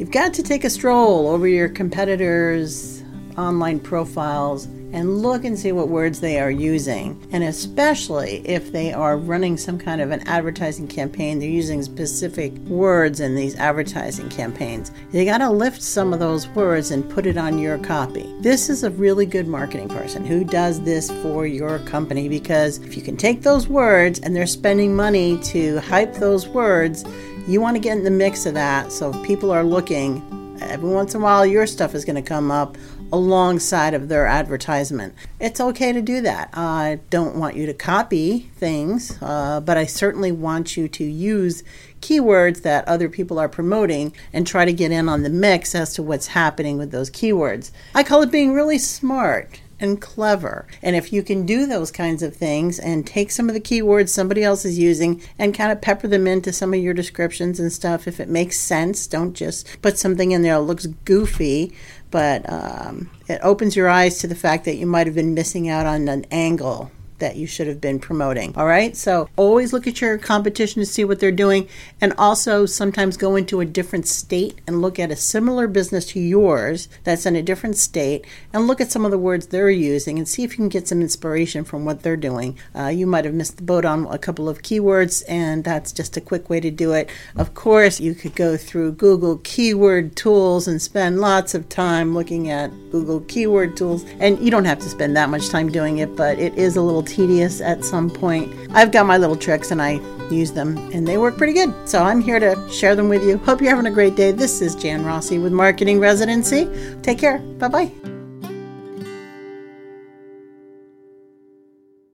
you've got to take a stroll over your competitors' online profiles and look and see what words they are using. And especially if they are running some kind of an advertising campaign, they're using specific words in these advertising campaigns. You got to lift some of those words and put it on your copy. This is a really good marketing person who does this for your company because if you can take those words and they're spending money to hype those words, you want to get in the mix of that so if people are looking every once in a while your stuff is going to come up alongside of their advertisement. It's okay to do that. I don't want you to copy things, uh, but I certainly want you to use keywords that other people are promoting and try to get in on the mix as to what's happening with those keywords. I call it being really smart and clever. And if you can do those kinds of things and take some of the keywords somebody else is using and kind of pepper them into some of your descriptions and stuff, if it makes sense, don't just put something in there that looks goofy, but um, it opens your eyes to the fact that you might have been missing out on an angle that you should have been promoting. All right. So always look at your competition to see what they're doing. And also sometimes go into a different state and look at a similar business to yours that's in a different state and look at some of the words they're using and see if you can get some inspiration from what they're doing. Uh, you might have missed the boat on a couple of keywords, and that's just a quick way to do it. Of course, you could go through Google keyword tools and spend lots of time looking at Google keyword tools. And you don't have to spend that much time doing it, but it is a little tedious at some point. I've got my little tricks and I use them and they work pretty good. So I'm here to share them with you. Hope you're having a great day. This is Jan Rossi with Marketing Residency. Take care. Bye bye.